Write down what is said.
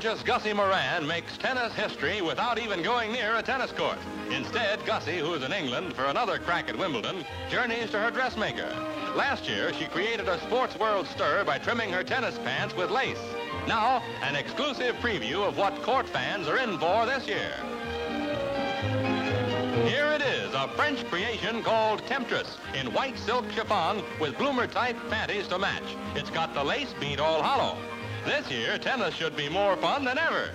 gorgeous Gussie Moran makes tennis history without even going near a tennis court. Instead, Gussie, who's in England for another crack at Wimbledon, journeys to her dressmaker. Last year, she created a sports world stir by trimming her tennis pants with lace. Now, an exclusive preview of what court fans are in for this year. Here it is, a French creation called Temptress in white silk chiffon with bloomer-type panties to match. It's got the lace beat all hollow. This year, tennis should be more fun than ever.